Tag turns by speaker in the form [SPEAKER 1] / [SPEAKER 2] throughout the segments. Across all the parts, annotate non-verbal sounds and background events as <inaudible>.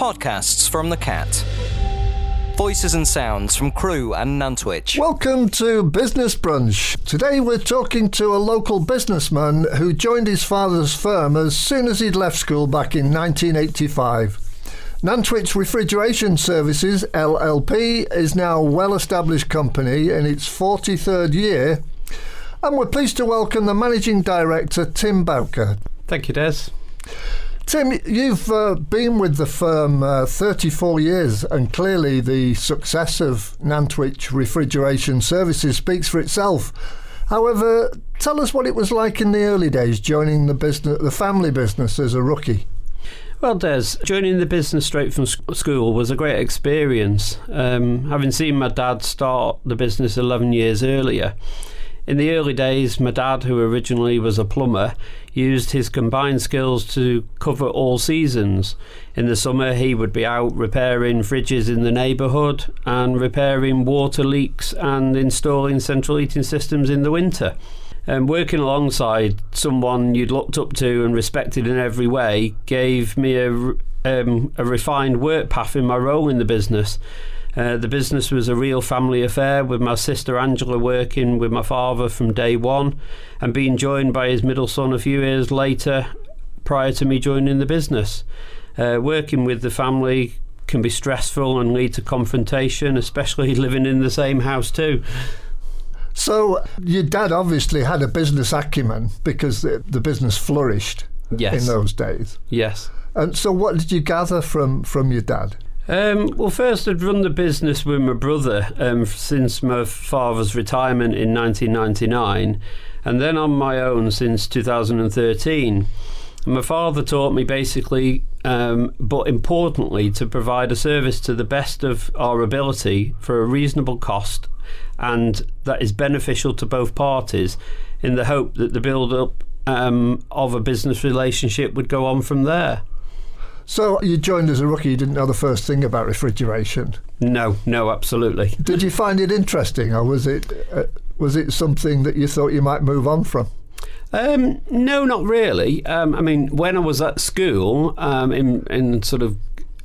[SPEAKER 1] Podcasts from the Cat. Voices and sounds from Crewe and Nantwich.
[SPEAKER 2] Welcome to Business Brunch. Today we're talking to a local businessman who joined his father's firm as soon as he'd left school back in 1985. Nantwich Refrigeration Services LLP is now a well established company in its 43rd year, and we're pleased to welcome the Managing Director Tim Bowker.
[SPEAKER 3] Thank you, Des.
[SPEAKER 2] Tim, you've uh, been with the firm uh, 34 years, and clearly the success of Nantwich Refrigeration Services speaks for itself. However, tell us what it was like in the early days joining the business, the family business as a rookie.
[SPEAKER 3] Well, Des, joining the business straight from school was a great experience. Um, having seen my dad start the business 11 years earlier, in the early days, my dad, who originally was a plumber, used his combined skills to cover all seasons. In the summer, he would be out repairing fridges in the neighbourhood and repairing water leaks and installing central heating systems in the winter. And working alongside someone you'd looked up to and respected in every way gave me a, um, a refined work path in my role in the business. Uh, the business was a real family affair with my sister Angela working with my father from day one and being joined by his middle son a few years later prior to me joining the business. Uh, working with the family can be stressful and lead to confrontation, especially <laughs> living in the same house too.
[SPEAKER 2] So your dad obviously had a business acumen because the, the business flourished
[SPEAKER 3] yes.
[SPEAKER 2] in those days.
[SPEAKER 3] Yes.
[SPEAKER 2] And so, what did you gather from from your dad?
[SPEAKER 3] Um, well, first, I'd run the business with my brother um, since my father's retirement in 1999, and then on my own since 2013. My father taught me basically, um, but importantly, to provide a service to the best of our ability for a reasonable cost and that is beneficial to both parties in the hope that the build up um, of a business relationship would go on from there.
[SPEAKER 2] So you joined as a rookie, you didn't know the first thing about refrigeration?
[SPEAKER 3] No, no, absolutely.
[SPEAKER 2] Did you find it interesting or was it, uh, was it something that you thought you might move on from?
[SPEAKER 3] Um, no, not really. Um, I mean, when I was at school, um, in in sort of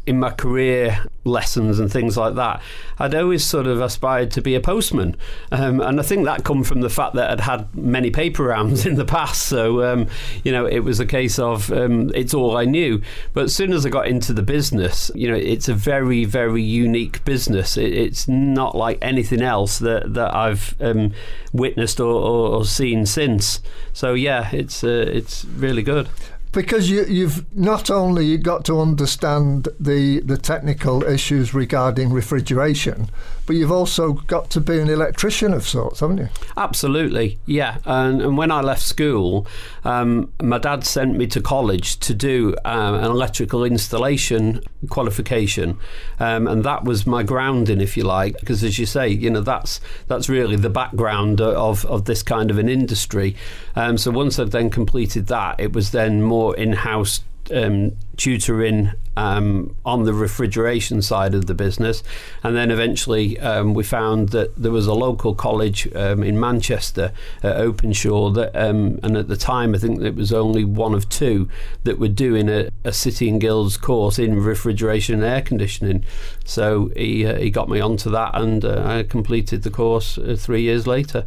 [SPEAKER 3] in my career lessons and things like that, I'd always sort of aspired to be a postman, um, and I think that come from the fact that I'd had many paper rounds <laughs> in the past. So um, you know, it was a case of um, it's all I knew. But as soon as I got into the business, you know, it's a very very unique business. It, it's not like anything else that that I've um, witnessed or, or, or, seen since. So yeah, it's uh, it's really good
[SPEAKER 2] because you, you've not only got to understand the the technical issues regarding refrigeration, but you've also got to be an electrician of sorts, haven't you?
[SPEAKER 3] Absolutely, yeah. And, and when I left school, um, my dad sent me to college to do um, an electrical installation qualification, um, and that was my grounding, if you like, because as you say, you know that's that's really the background of of this kind of an industry. Um, so once I'd then completed that, it was then more in-house um, tutoring um, on the refrigeration side of the business, and then eventually um, we found that there was a local college um, in Manchester at Openshaw that, um, and at the time I think it was only one of two that were doing a, a City and Guilds course in refrigeration and air conditioning. So he uh, he got me onto that, and uh, I completed the course uh, three years later.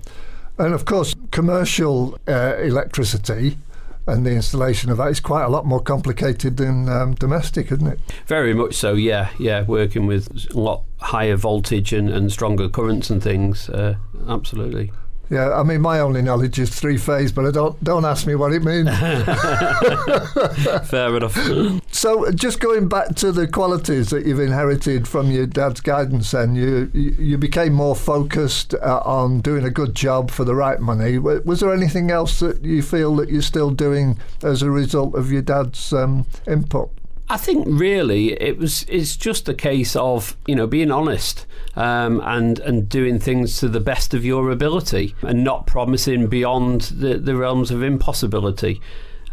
[SPEAKER 2] And of course, commercial uh, electricity and the installation of that is quite a lot more complicated than um, domestic, isn't it?
[SPEAKER 3] Very much so, yeah. Yeah, working with a lot higher voltage and, and stronger currents and things, uh, absolutely.
[SPEAKER 2] Yeah, I mean, my only knowledge is three phase, but I don't don't ask me what it means. <laughs>
[SPEAKER 3] Fair enough.
[SPEAKER 2] So, just going back to the qualities that you've inherited from your dad's guidance, then you you became more focused uh, on doing a good job for the right money. Was there anything else that you feel that you're still doing as a result of your dad's um, input?
[SPEAKER 3] I think really it was it's just a case of you know being honest um, and and doing things to the best of your ability and not promising beyond the, the realms of impossibility.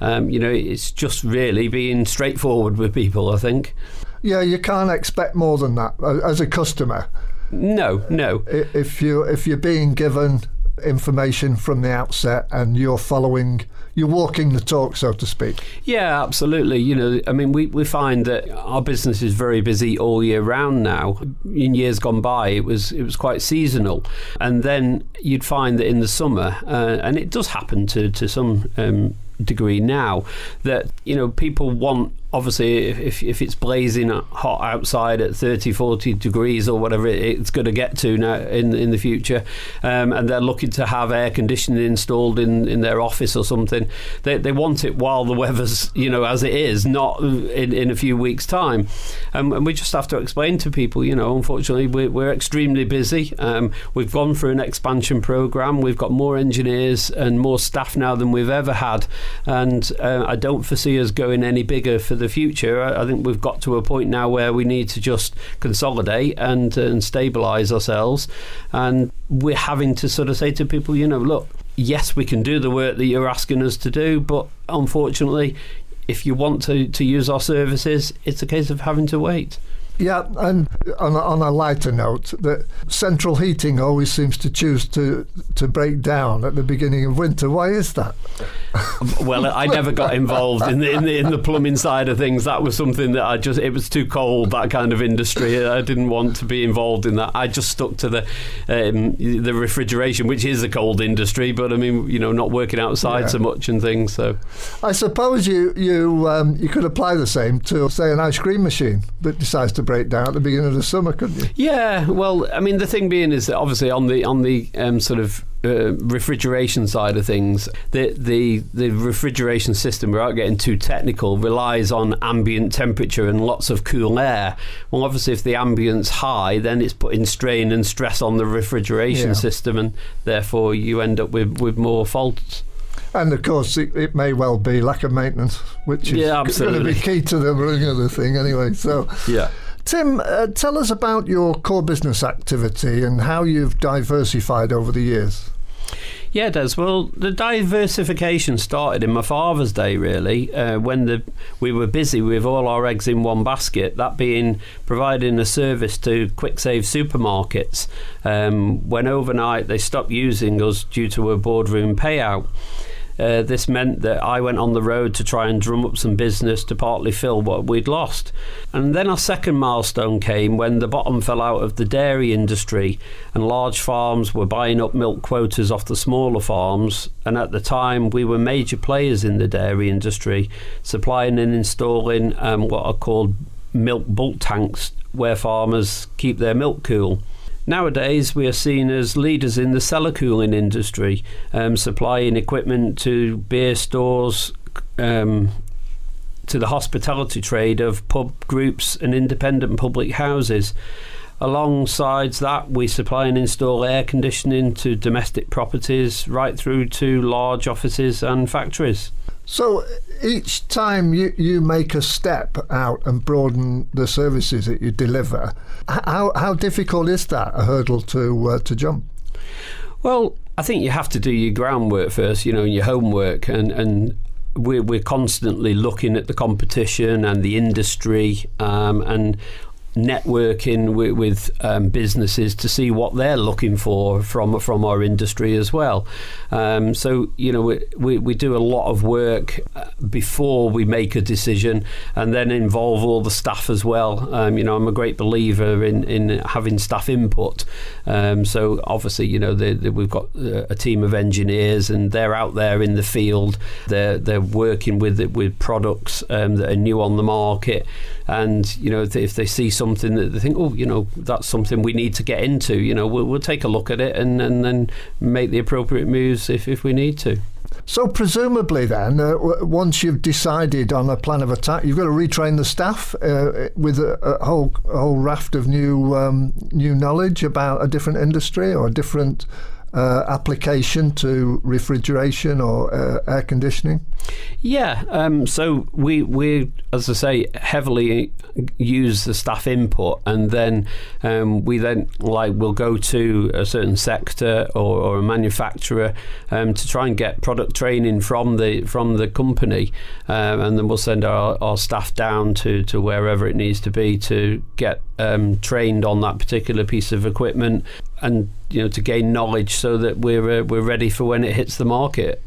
[SPEAKER 3] Um, you know, it's just really being straightforward with people. I think.
[SPEAKER 2] Yeah, you can't expect more than that as a customer.
[SPEAKER 3] No, no.
[SPEAKER 2] If you if you're being given information from the outset and you're following you're walking the talk, so to speak.
[SPEAKER 3] Yeah, absolutely. You know, I mean, we, we find that our business is very busy all year round now. In years gone by, it was it was quite seasonal, and then you'd find that in the summer, uh, and it does happen to to some. Um, degree now that you know people want obviously if, if it's blazing hot outside at 30 40 degrees or whatever it's going to get to now in in the future um, and they're looking to have air conditioning installed in, in their office or something they, they want it while the weather's you know as it is not in, in a few weeks time. Um, and we just have to explain to people you know unfortunately we're, we're extremely busy. Um, we've gone through an expansion program we've got more engineers and more staff now than we've ever had and uh, I don't foresee us going any bigger for the the future, I think we've got to a point now where we need to just consolidate and uh, and stabilise ourselves, and we're having to sort of say to people, you know, look, yes, we can do the work that you're asking us to do, but unfortunately, if you want to to use our services, it's a case of having to wait.
[SPEAKER 2] Yeah, and on a, on a lighter note, that central heating always seems to choose to to break down at the beginning of winter. Why is that?
[SPEAKER 3] well, I never got involved in the, in the, in the plumbing side of things. That was something that I just it was too cold that kind of industry. I didn't want to be involved in that. I just stuck to the um, the refrigeration, which is a cold industry. But I mean, you know, not working outside yeah. so much and things. So,
[SPEAKER 2] I suppose you you um, you could apply the same to say an ice cream machine that decides to break down at the beginning of the summer, couldn't you?
[SPEAKER 3] Yeah. Well, I mean, the thing being is that obviously on the on the um, sort of uh, refrigeration side of things, the, the the refrigeration system, without getting too technical, relies on ambient temperature and lots of cool air. Well, obviously, if the ambient's high, then it's putting strain and stress on the refrigeration yeah. system, and therefore you end up with, with more faults.
[SPEAKER 2] And of course, it, it, may well be lack of maintenance, which is yeah, going to be key to the running of the thing anyway. So,
[SPEAKER 3] yeah.
[SPEAKER 2] Tim, uh, tell us about your core business activity and how you've diversified over the years.
[SPEAKER 3] Yeah, it does. Well, the diversification started in my father's day, really, uh, when the we were busy with all our eggs in one basket. That being providing a service to Kwik Save supermarkets. Um, when overnight they stopped using us due to a boardroom payout. Uh, this meant that I went on the road to try and drum up some business to partly fill what we'd lost. And then our second milestone came when the bottom fell out of the dairy industry and large farms were buying up milk quotas off the smaller farms. And at the time, we were major players in the dairy industry, supplying and installing um, what are called milk bulk tanks where farmers keep their milk cool. Nowadays, we are seen as leaders in the cellar cooling industry, um, supplying equipment to beer stores, um, to the hospitality trade of pub groups and independent public houses. Alongside that, we supply and install air conditioning to domestic properties right through to large offices and factories.
[SPEAKER 2] So each time you, you make a step out and broaden the services that you deliver, how, how difficult is that a hurdle to uh, to jump?
[SPEAKER 3] Well, I think you have to do your groundwork first, you know, your homework, and and we're we're constantly looking at the competition and the industry, um, and networking with, with um, businesses to see what they're looking for from from our industry as well. Um, so you know we, we, we do a lot of work uh, before we make a decision, and then involve all the staff as well. Um, you know I'm a great believer in in having staff input. Um, so obviously you know the, the, we've got uh, a team of engineers, and they're out there in the field. They're they're working with with products um, that are new on the market, and you know if they see something that they think, oh, you know, that's something we need to get into. You know, we'll, we'll take a look at it and, and then make the appropriate moves if, if we need to.
[SPEAKER 2] So presumably, then, uh, once you've decided on a plan of attack, you've got to retrain the staff uh, with a, a, whole a whole raft of new um, new knowledge about a different industry or a different uh, application to refrigeration or uh, air conditioning?
[SPEAKER 3] Yeah, um, so we we as I say heavily use the staff input, and then um, we then like will go to a certain sector or, or a manufacturer um, to try and get product training from the from the company, um, and then we'll send our, our staff down to to wherever it needs to be to get um, trained on that particular piece of equipment and you know to gain knowledge so that we're uh, we're ready for when it hits the market.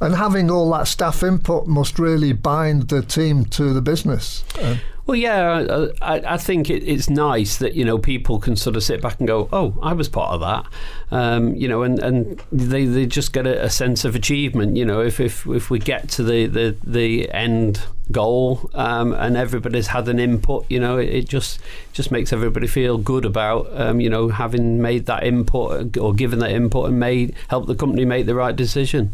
[SPEAKER 2] And having all that staff input must really bind the team to the business. Uh,
[SPEAKER 3] well, yeah, I, I think it, it's nice that you know people can sort of sit back and go, "Oh, I was part of that," um, you know, and, and they, they just get a, a, sense of achievement. You know, if, if if we get to the the, the end goal um, and everybody's had an input, you know, it, it just just makes everybody feel good about um, you know having made that input or given that input and made help the company make the right decision.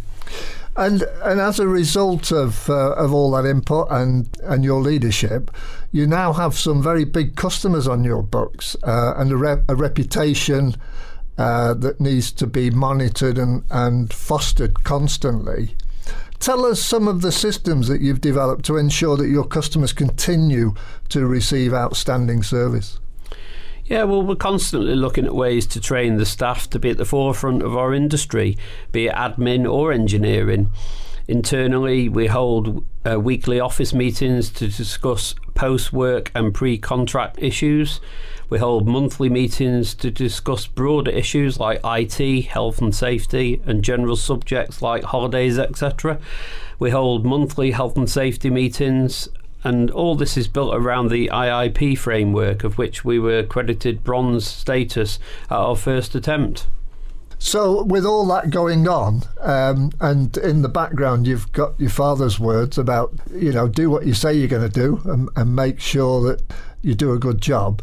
[SPEAKER 2] And and as a result of uh, of all that input and and your leadership, you now have some very big customers on your books uh, and a, a reputation uh, that needs to be monitored and, and fostered constantly. Tell us some of the systems that you've developed to ensure that your customers continue to receive outstanding service.
[SPEAKER 3] Yeah, well, we're constantly looking at ways to train the staff to be at the forefront of our industry, be it admin or engineering. Internally, we hold uh, weekly office meetings to discuss post work and pre contract issues. We hold monthly meetings to discuss broader issues like IT, health and safety, and general subjects like holidays, etc. We hold monthly health and safety meetings and all this is built around the IIP framework, of which we were credited bronze status at our first attempt.
[SPEAKER 2] So, with all that going on, um, and in the background, you've got your father's words about, you know, do what you say you're going to do and, and, make sure that you do a good job.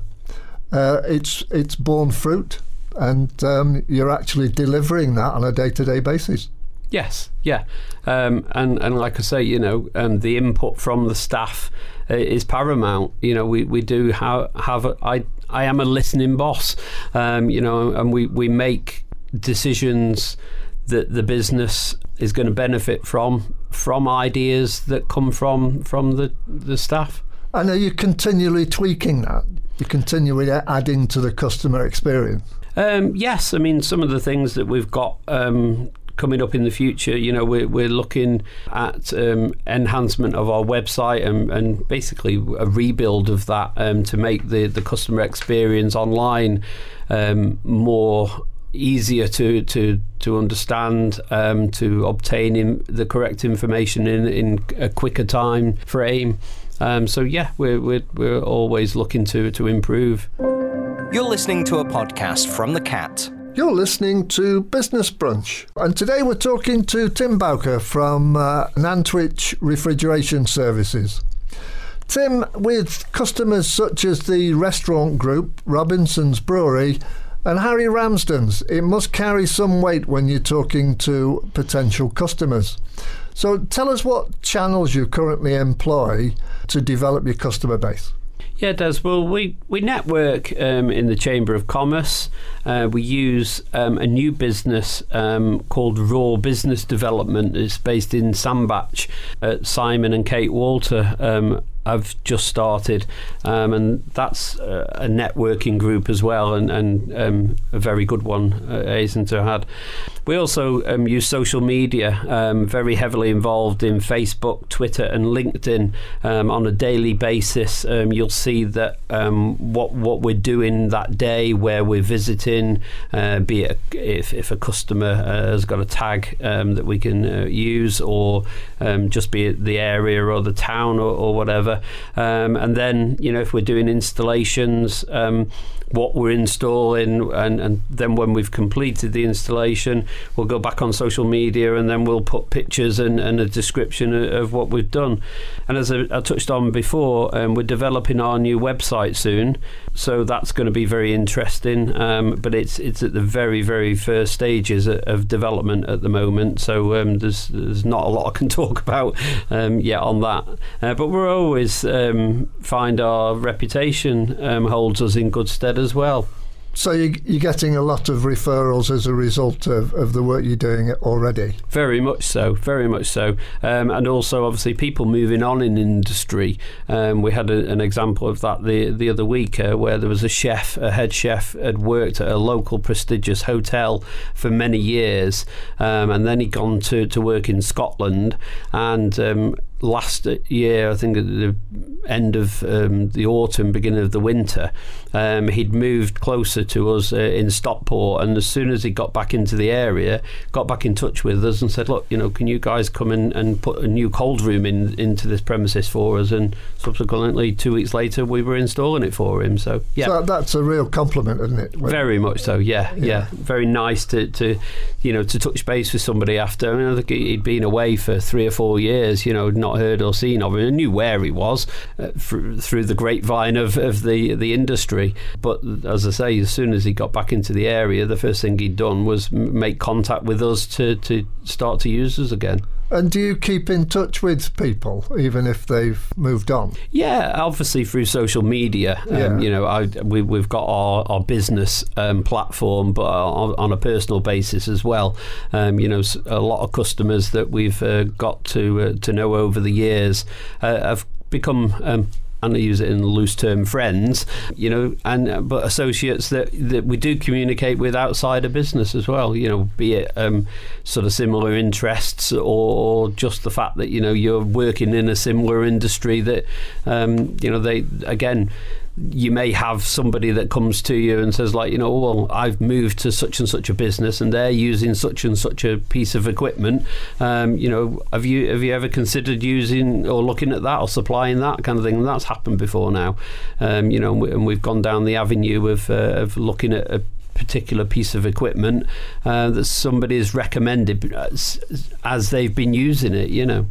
[SPEAKER 2] Uh, it's it's borne fruit, and um, you're actually delivering that on a day to day basis.
[SPEAKER 3] Yes, yeah, um, and and like I say, you know, um, the input from the staff uh, is paramount. You know, we, we do have have a, I I am a listening boss, um, you know, and we we make decisions that the business is going to benefit from from ideas that come from from the the staff.
[SPEAKER 2] And are you continually tweaking that? You're continually adding to the customer experience.
[SPEAKER 3] Um, yes, I mean some of the things that we've got um, coming up in the future, you know, we're, we're looking at um, enhancement of our website and, and basically a rebuild of that um, to make the, the customer experience online um, more easier to to to understand, um, to obtain in, the correct information in in a quicker time frame. Um, so yeah, we're, we're we're always looking to to improve.
[SPEAKER 1] You're listening to a podcast from the Cat.
[SPEAKER 2] You're listening to Business Brunch, and today we're talking to Tim Bowker from uh, Nantwich Refrigeration Services. Tim, with customers such as the restaurant group, Robinson's Brewery, and Harry Ramsden's, it must carry some weight when you're talking to potential customers. So tell us what channels you currently employ to develop your customer base.
[SPEAKER 3] Yeah, Des. Well, we, we network um, in the Chamber of Commerce. Uh, we use um, a new business um, called Raw Business Development. It's based in Sandbach at Simon and Kate Walter um, I've just started, um, and that's a, a, networking group as well, and, and um, a very good one, uh, Aizen to had. We also um, use social media, um, very heavily involved in Facebook, Twitter, and LinkedIn um, on a daily basis. Um, you'll see that what what we're doing that day, where we're visiting, uh, be it if, if a customer uh, has got a tag that we can uh, use, or just be it the area or the town or, or whatever um, and then, you know, if we're doing installations, um, what we're installing, and, and then when we've completed the installation, we'll go back on social media and then we'll put pictures and, and a description of, what we've done. And as I, I touched on before, um, we're developing our new website soon, so that's going to be very interesting. Um, but it's it's at the very very first stages of development at the moment, so um, there's there's not a lot I can <laughs> talk about um, yet on that. Uh, but we're always um, find our reputation um, holds us in good stead as well.
[SPEAKER 2] So you're getting a lot of referrals as a result of, of the work you're doing already?
[SPEAKER 3] Very much so, very much so. Um, and also, obviously, people moving on in industry. Um, we had a, an example of that the, the other week uh, where there was a chef, a head chef, had worked at a local prestigious hotel for many years. Um, and then he'd gone to, to work in Scotland and um, last year, I think at the end of um, the autumn, beginning of the winter, um, he'd moved closer to us uh, in Stockport, and as soon as he got back into the area, got back in touch with us and said, "Look, you know, can you guys come in and put a new cold room in into this premises for us?" And subsequently, two weeks later, we were installing it for him. So yeah,
[SPEAKER 2] so that's a real compliment, isn't it?
[SPEAKER 3] Very much so. Yeah, yeah, yeah. Very nice to, to you know to touch base with somebody after. I mean, I think he'd been away for three or four years. You know, not heard or seen of him. I knew where he was uh, through, through the grapevine of, of the the industry. But as I say, as soon as he got back into the area, the first thing he'd done was make contact with us to to start to use us again.
[SPEAKER 2] And do you keep in touch with people even if they've moved on?
[SPEAKER 3] Yeah, obviously through social media. Um. You know, I, we, have got our, our business um, platform, but on, on, a personal basis as well. Um, you know, a lot of customers that we've uh, got to uh, to know over the years uh, have become um, and I use it in loose term friends, you know, and uh, but associates that, that we do communicate with outside of business as well, you know, be it um, sort of similar interests or, just the fact that, you know, you're working in a similar industry that, um, you know, they, again, you may have somebody that comes to you and says like you know well I've moved to such and such a business and they're using such and such a piece of equipment. Um, you know have you have you ever considered using or looking at that or supplying that kind of thing? And that's happened before now. Um, you know and we've gone down the avenue of, uh, of looking at a particular piece of equipment uh, that somebody has recommended as, as they've been using it you know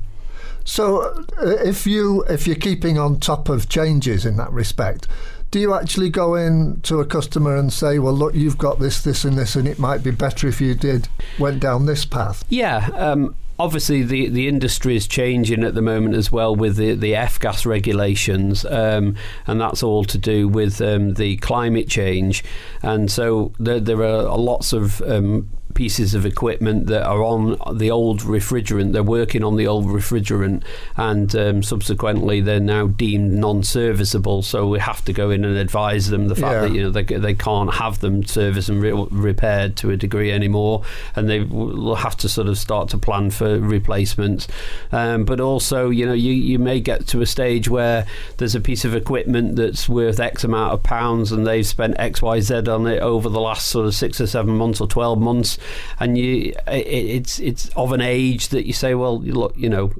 [SPEAKER 2] so, uh, if you if you're keeping on top of changes in that respect, do you actually go in to a customer and say, "Well, look, you've got this, this, and this, and it might be better if you did went down this path"?
[SPEAKER 3] Yeah. Um, obviously, the, the industry is changing at the moment as well with the, the F gas regulations, um, and that's all to do with um, the climate change. And so there, there are lots of um, pieces of equipment that are on the old refrigerant. They're working on the old refrigerant, and um, subsequently they're now deemed non-serviceable. So we have to go in and advise them the fact yeah. that you know they, they can't have them serviced and re- repaired to a degree anymore, and they will have to sort of start to plan for replacements. Um, but also, you know, you you may get to a stage where there's a piece of equipment that's worth X amount of pounds, and they've spent X Y Z on it over the last sort of six or seven months or twelve months and you it, it's it's of an age that you say, well, look, you know,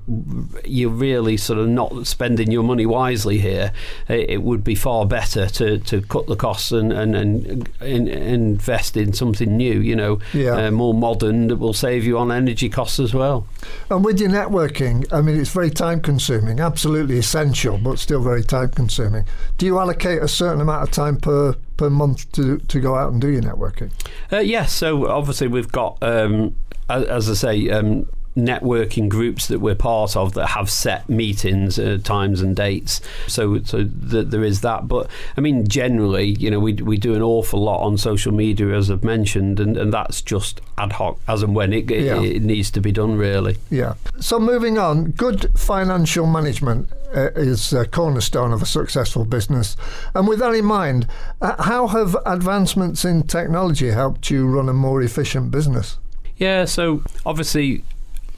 [SPEAKER 3] you're really sort of not spending your money wisely here. It, it would be far better to, to cut the costs and and, and, and invest in something new, you know, yeah. uh, more modern that will save you on energy costs as well.
[SPEAKER 2] And with your networking, I mean, it's very time consuming, absolutely essential, but still very time consuming. Do you allocate a certain amount of time per per month to to go out and do your networking?
[SPEAKER 3] Uh, yes. Yeah, so obviously we've got, um, as, as, I say. Um, networking groups that we're part of that have set meetings, uh, times and dates. So, so th- there is that. But I mean, generally, you know, we we do an awful lot on social media, as I've mentioned, and, and that's just ad hoc as and when it, it, yeah. it needs to be done, really.
[SPEAKER 2] Yeah. So moving on, good financial management uh, is a cornerstone of a successful business. And with that in mind, uh, how have advancements in technology helped you run a more efficient business?
[SPEAKER 3] Yeah, so obviously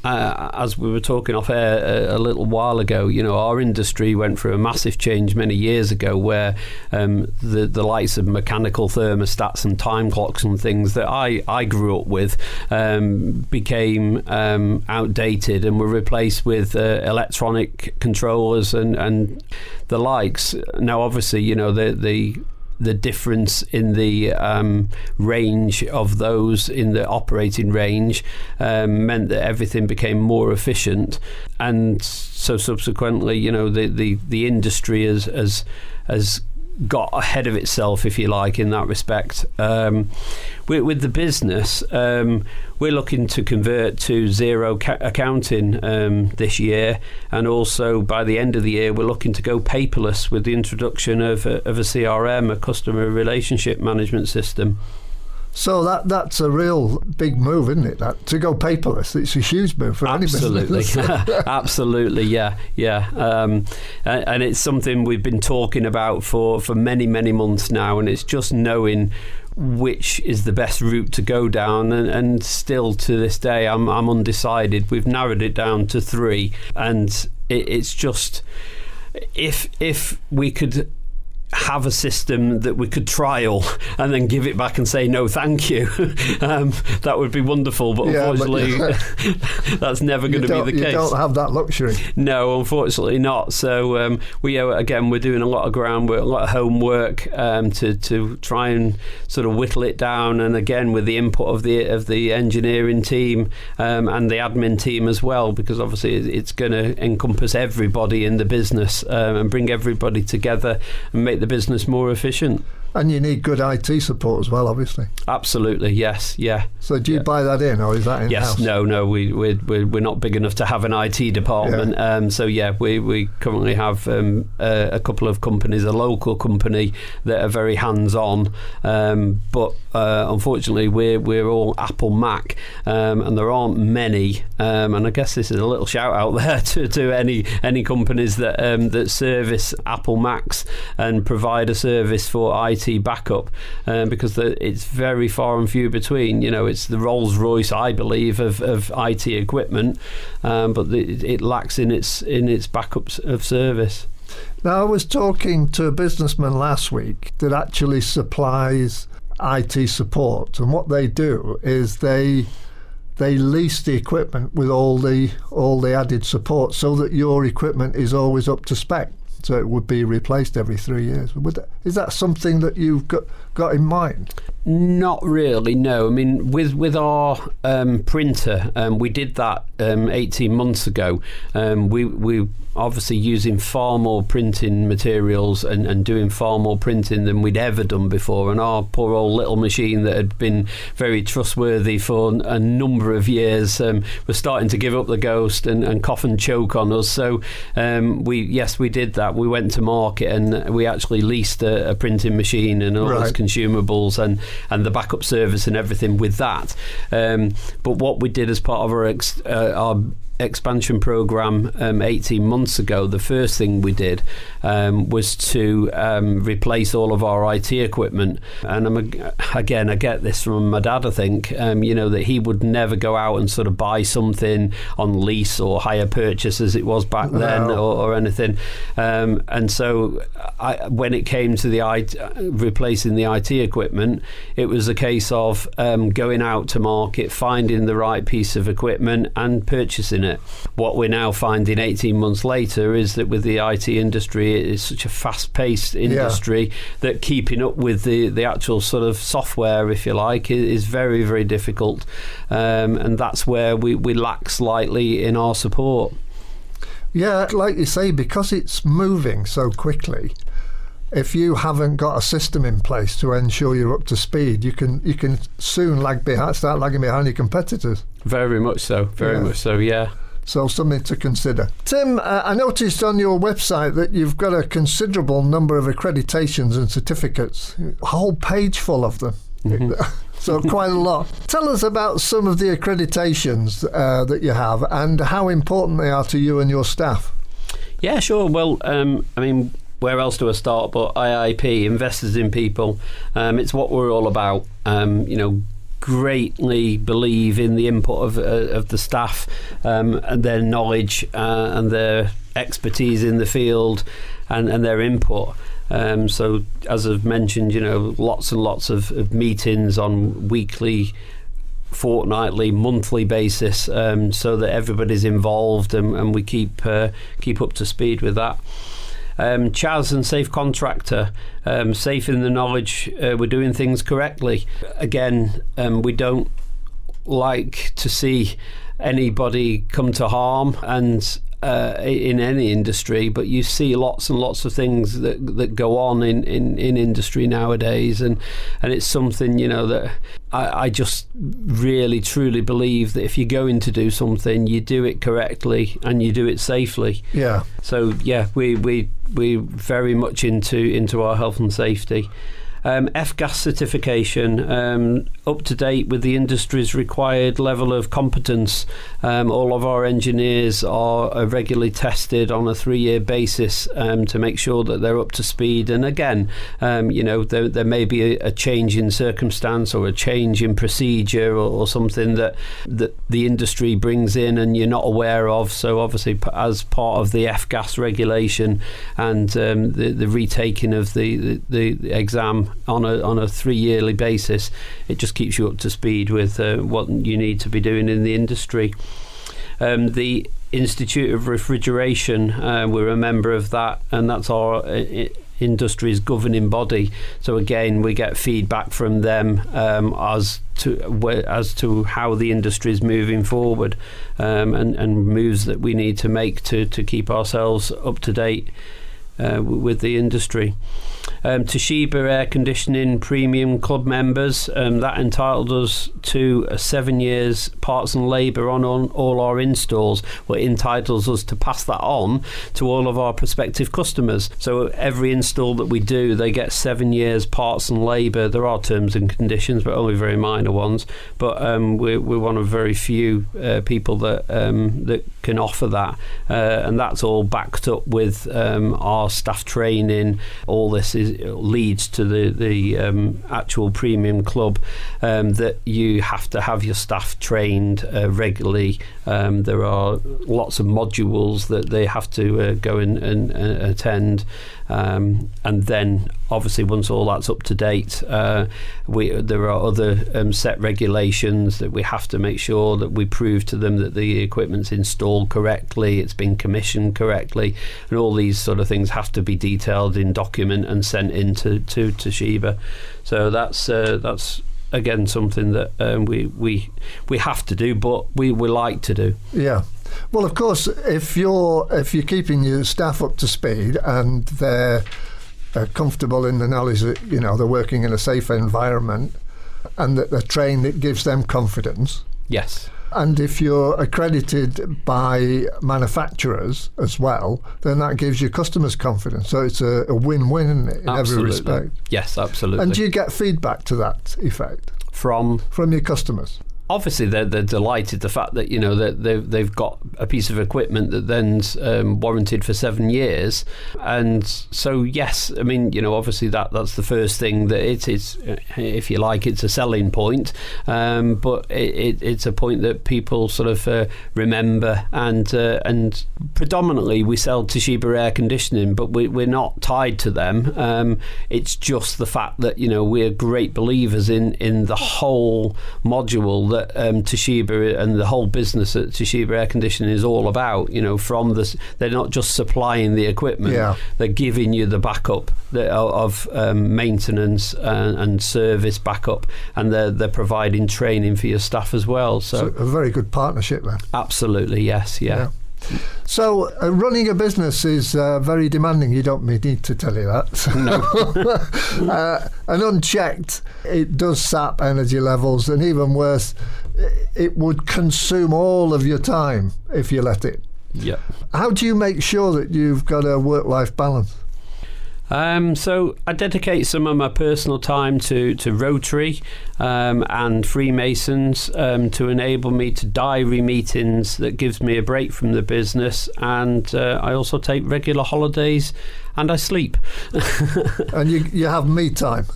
[SPEAKER 3] uh, as we were talking off air a, uh, a, little while ago, you know, our industry went through a massive change many years ago where um, the, the likes of mechanical thermostats and time clocks and things that I, I grew up with um, became um, outdated and were replaced with uh, electronic controllers and, and the likes. Now, obviously, you know, the, the the difference in the um, range of those in the operating range um, meant that everything became more efficient, and so subsequently, you know, the the, the industry has has has got ahead of itself, if you like, in that respect. Um, with, with, the business, um, we're looking to convert to Xero ca- accounting um, this year, and also by the end of the year, we're looking to go paperless with the introduction of a, of a CRM, a customer relationship management system.
[SPEAKER 2] So that that's a real big move, isn't it? That to go paperless, it's a huge move for
[SPEAKER 3] absolutely.
[SPEAKER 2] any business. <laughs> <laughs>
[SPEAKER 3] absolutely, yeah, yeah, um, and, and, it's something we've been talking about for for many many months now, and it's just knowing which is the best route to go down and, and still to this day I'm, I'm undecided we've narrowed it down to three and it, it's just if if we could have a system that we could trial and then give it back and say no thank you <laughs> um, that would be wonderful but
[SPEAKER 2] Yeah, but- <laughs>
[SPEAKER 3] that's never going to be the
[SPEAKER 2] you
[SPEAKER 3] case
[SPEAKER 2] don't have that luxury.
[SPEAKER 3] no, unfortunately not. So um, we again we're doing a lot of groundwork, a lot of homework um, to to try and sort of whittle it down. And again with the input of the of the engineering team um, and the admin team as well, because obviously it's going to encompass everybody in the business um, and bring everybody together and make the business more efficient.
[SPEAKER 2] And you need good IT support as well, obviously.
[SPEAKER 3] Absolutely, yes, yeah.
[SPEAKER 2] So do you
[SPEAKER 3] Yeah.
[SPEAKER 2] buy that in, or is that in
[SPEAKER 3] Yes, no, no, we we're, we're we're not big enough to have an IT department. Um, so yeah, we we currently have um, a, a couple of companies, a local company that are very hands on, um, but uh, unfortunately we're we're all Apple Mac, um, and there aren't many. Um, and I guess this is a little shout out <laughs> there to, to any any companies that um, that service Apple Macs and provide a service for IT backup, um, because the, it's very far and few between. You know, it's the Rolls Royce, I believe, of, of IT equipment, um, but the, it lacks in its in its backups of service.
[SPEAKER 2] Now, I was talking to a businessman last week that actually supplies IT support, and what they do is they they lease the equipment with all the all the added support, so that your equipment is always up to spec. So it would be replaced every three years. Would is that something that you've got got in mind?
[SPEAKER 3] Not really, no. I mean, with with our um, printer, um, we did that um, 18 months ago. Um, we we obviously using far more printing materials and, and doing far more printing than we'd ever done before. And our poor old little machine that had been very trustworthy for a number of years um, was starting to give up the ghost and, and cough and choke on us. So um, we yes, we did that. We went to market and we actually leased a, a printing machine and all
[SPEAKER 2] Right.
[SPEAKER 3] its consumables and, and the backup service and everything with that. Um, but what we did as part of our ex, uh, our expansion program um, 18 months ago, the first thing we did um, was to um, replace all of our IT equipment. And I'm, again, I get this from my dad, I think, um, you know, that he would never go out and sort of buy something on lease or hire purchase as it was back then
[SPEAKER 2] No.
[SPEAKER 3] or, or anything. Um, and so I, when it came to the IT, replacing the IT equipment, it was a case of um, going out to market, finding the right piece of equipment and purchasing it. What we're now finding 18 months later is that with the IT industry, it is such a fast-paced industry that keeping up with the, the actual sort of software, if you like, is very, very difficult. Um, and that's where we, we lack slightly in our support.
[SPEAKER 2] Yeah, like you say, because it's moving so quickly. If you haven't got a system in place to ensure you're up to speed, you can you can soon lag behind, start lagging behind your competitors.
[SPEAKER 3] Very much so. Very
[SPEAKER 2] Yeah.
[SPEAKER 3] much so. Yeah.
[SPEAKER 2] So something to consider. Tim, uh, I noticed on your website that you've got a considerable number of accreditations and certificates, a whole page full of them. <laughs> so quite a lot. Tell us about some of the accreditations uh, that you have and how important they are to you and your staff.
[SPEAKER 3] Yeah. Sure. Well, um, I mean, where else do I start? But IIP, Investors in People. Um, it's what we're all about. Um, you know. Greatly believe in the input of, uh, of the staff um, and their knowledge uh, and their expertise in the field and, and their input. Um, so, as I've mentioned, you know, lots and lots of, of meetings on weekly, fortnightly, monthly basis, um, so that everybody's involved and, and we keep uh, keep up to speed with that. Um, CHAS and Safe Contractor, um, safe in the knowledge uh, we're doing things correctly. Again, um, we don't like to see anybody come to harm and uh, in any industry, but you see lots and lots of things that that go on in, in, in industry nowadays, and and it's something you know that I, I just really truly believe that if you're going to do something, you do it correctly and you do it safely.
[SPEAKER 2] Yeah.
[SPEAKER 3] So yeah, we we we very much into into our health and safety. Um, F gas certification, um, up to date with the industry's required level of competence. Um, all of our engineers are, regularly tested on a three year basis um, to make sure that they're up to speed. And again, um, you know, there, there may be a, a, change in circumstance or a change in procedure or, or something that, that the industry brings in and you're not aware of. So, obviously, as part of the F gas regulation and um, the, the retaking of the, the, the exam on a, on a three yearly basis, it just keeps you up to speed with uh, what you need to be doing in the industry. Um, the Institute of Refrigeration, uh, we're a member of that, and that's our uh, industry's governing body. So again, we get feedback from them um, as to as to how the industry is moving forward, um, and, and moves that we need to make to to keep ourselves up to date uh, with the industry um, Toshiba Air Conditioning Premium Club members. Um, that entitled us to seven years parts and labour on, on all our installs, what entitles us to pass that on to all of our prospective customers. So every install that we do, they get seven years parts and labour. There are terms and conditions, but only very minor ones. But um, we're, we're, one of very few uh, people that um, that can offer that, uh, and that's all backed up with um, our staff training. All this is leads to the the um, actual premium club um, that you have to have your staff trained uh, regularly. Um, there are lots of modules that they have to uh, go and, and uh, attend, um, and then obviously once all that's up to date, uh, we there are other um, set regulations that we have to make sure that we prove to them that the equipment's installed correctly, it's been commissioned correctly, and all these sort of things have to be detailed in document and sent into to Toshiba. So that's uh, that's again something that um, we we we have to do, but we, we like to do.
[SPEAKER 2] Yeah. Well, of course, if you're if you're keeping your staff up to speed and they're uh, comfortable in the knowledge that you know they're working in a safe environment and that they're trained, it gives them confidence.
[SPEAKER 3] Yes.
[SPEAKER 2] And if you're accredited by manufacturers as well, then that gives your customers confidence. So it's a, a win-win in, in every respect.
[SPEAKER 3] Yes, absolutely.
[SPEAKER 2] And do you get feedback to that effect
[SPEAKER 3] from
[SPEAKER 2] from your customers?
[SPEAKER 3] Obviously they're, they're delighted the fact that you know that they've, they've got a piece of equipment that then's um, warranted for seven years. And so yes I mean you know obviously that that's the first thing that it is if you like it's a selling point. Um, but it, it, it's a point that people sort of uh, remember and uh, and predominantly we sell Toshiba air conditioning but we, we're not tied to them. Um, it's just the fact that you know we're great believers in in the whole module that um, Toshiba and the whole business at Toshiba Air Conditioning is all about. You know, from this, they're not just supplying the equipment;
[SPEAKER 2] yeah.
[SPEAKER 3] they're giving you the backup of um, maintenance and, and, service backup, and they're they're providing training for your staff as well. So,
[SPEAKER 2] so a very good partnership there.
[SPEAKER 3] Absolutely, yes, yeah. yeah.
[SPEAKER 2] So, uh, running a business is uh, very demanding. You don't need to tell you that.
[SPEAKER 3] No. <laughs>
[SPEAKER 2] uh, and unchecked, it does sap energy levels, and even worse, it would consume all of your time if you let it.
[SPEAKER 3] Yeah.
[SPEAKER 2] How do you make sure that you've got a work life balance?
[SPEAKER 3] Um, so I dedicate some of my personal time to, to Rotary um, and Freemasons um, to enable me to diary meetings that gives me a break from the business and uh, I also take regular holidays and I sleep. <laughs>
[SPEAKER 2] and you, you have me time?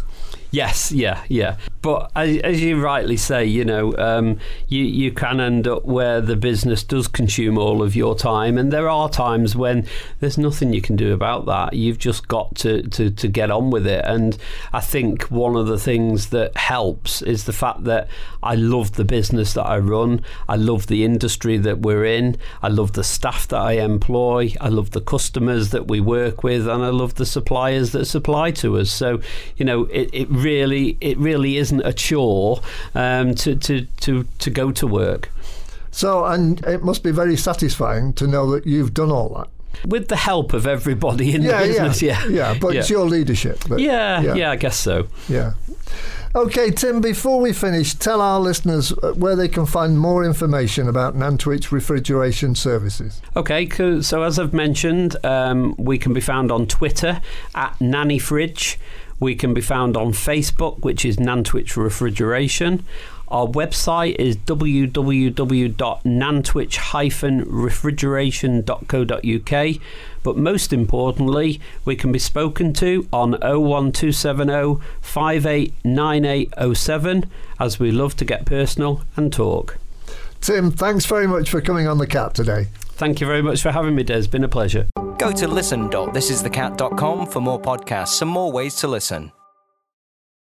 [SPEAKER 3] Yes, yeah, yeah. But as, as you rightly say, you know, um, you you can end up where the business does consume all of your time, and there are times when there's nothing you can do about that. You've just got to to, to get on with it. And I think one of the things that helps is the fact that I love the business that I run. I love the industry that we're in. I love the staff that I employ. I love the customers that we work with, and I love the suppliers that supply to us. So, you know, it, it really it really isn't a chore um, to, to, to, to go to work.
[SPEAKER 2] So, and it must be very satisfying to know that you've done all that
[SPEAKER 3] with the help of everybody in yeah, the business.
[SPEAKER 2] Yeah, yeah, yeah but yeah. it's your leadership.
[SPEAKER 3] Yeah, yeah, yeah, I guess so.
[SPEAKER 2] Yeah. Okay, Tim, before we finish, tell our listeners uh, where they can find more information about Nantwich Refrigeration Services.
[SPEAKER 3] Okay, so as I've mentioned, um, we can be found on Twitter at Nanny Fridge. We can be found on Facebook, which is Nantwich Refrigeration. Our website is www.nantwich-refrigeration.co.uk. But most importantly, we can be spoken to on 01270 589807 as we love to get personal and talk.
[SPEAKER 2] Tim, thanks very much for coming on the cat today.
[SPEAKER 3] Thank you very much for having me, Des. Been a pleasure.
[SPEAKER 1] Go to listen.thisisthecat.com for more podcasts and more ways to listen.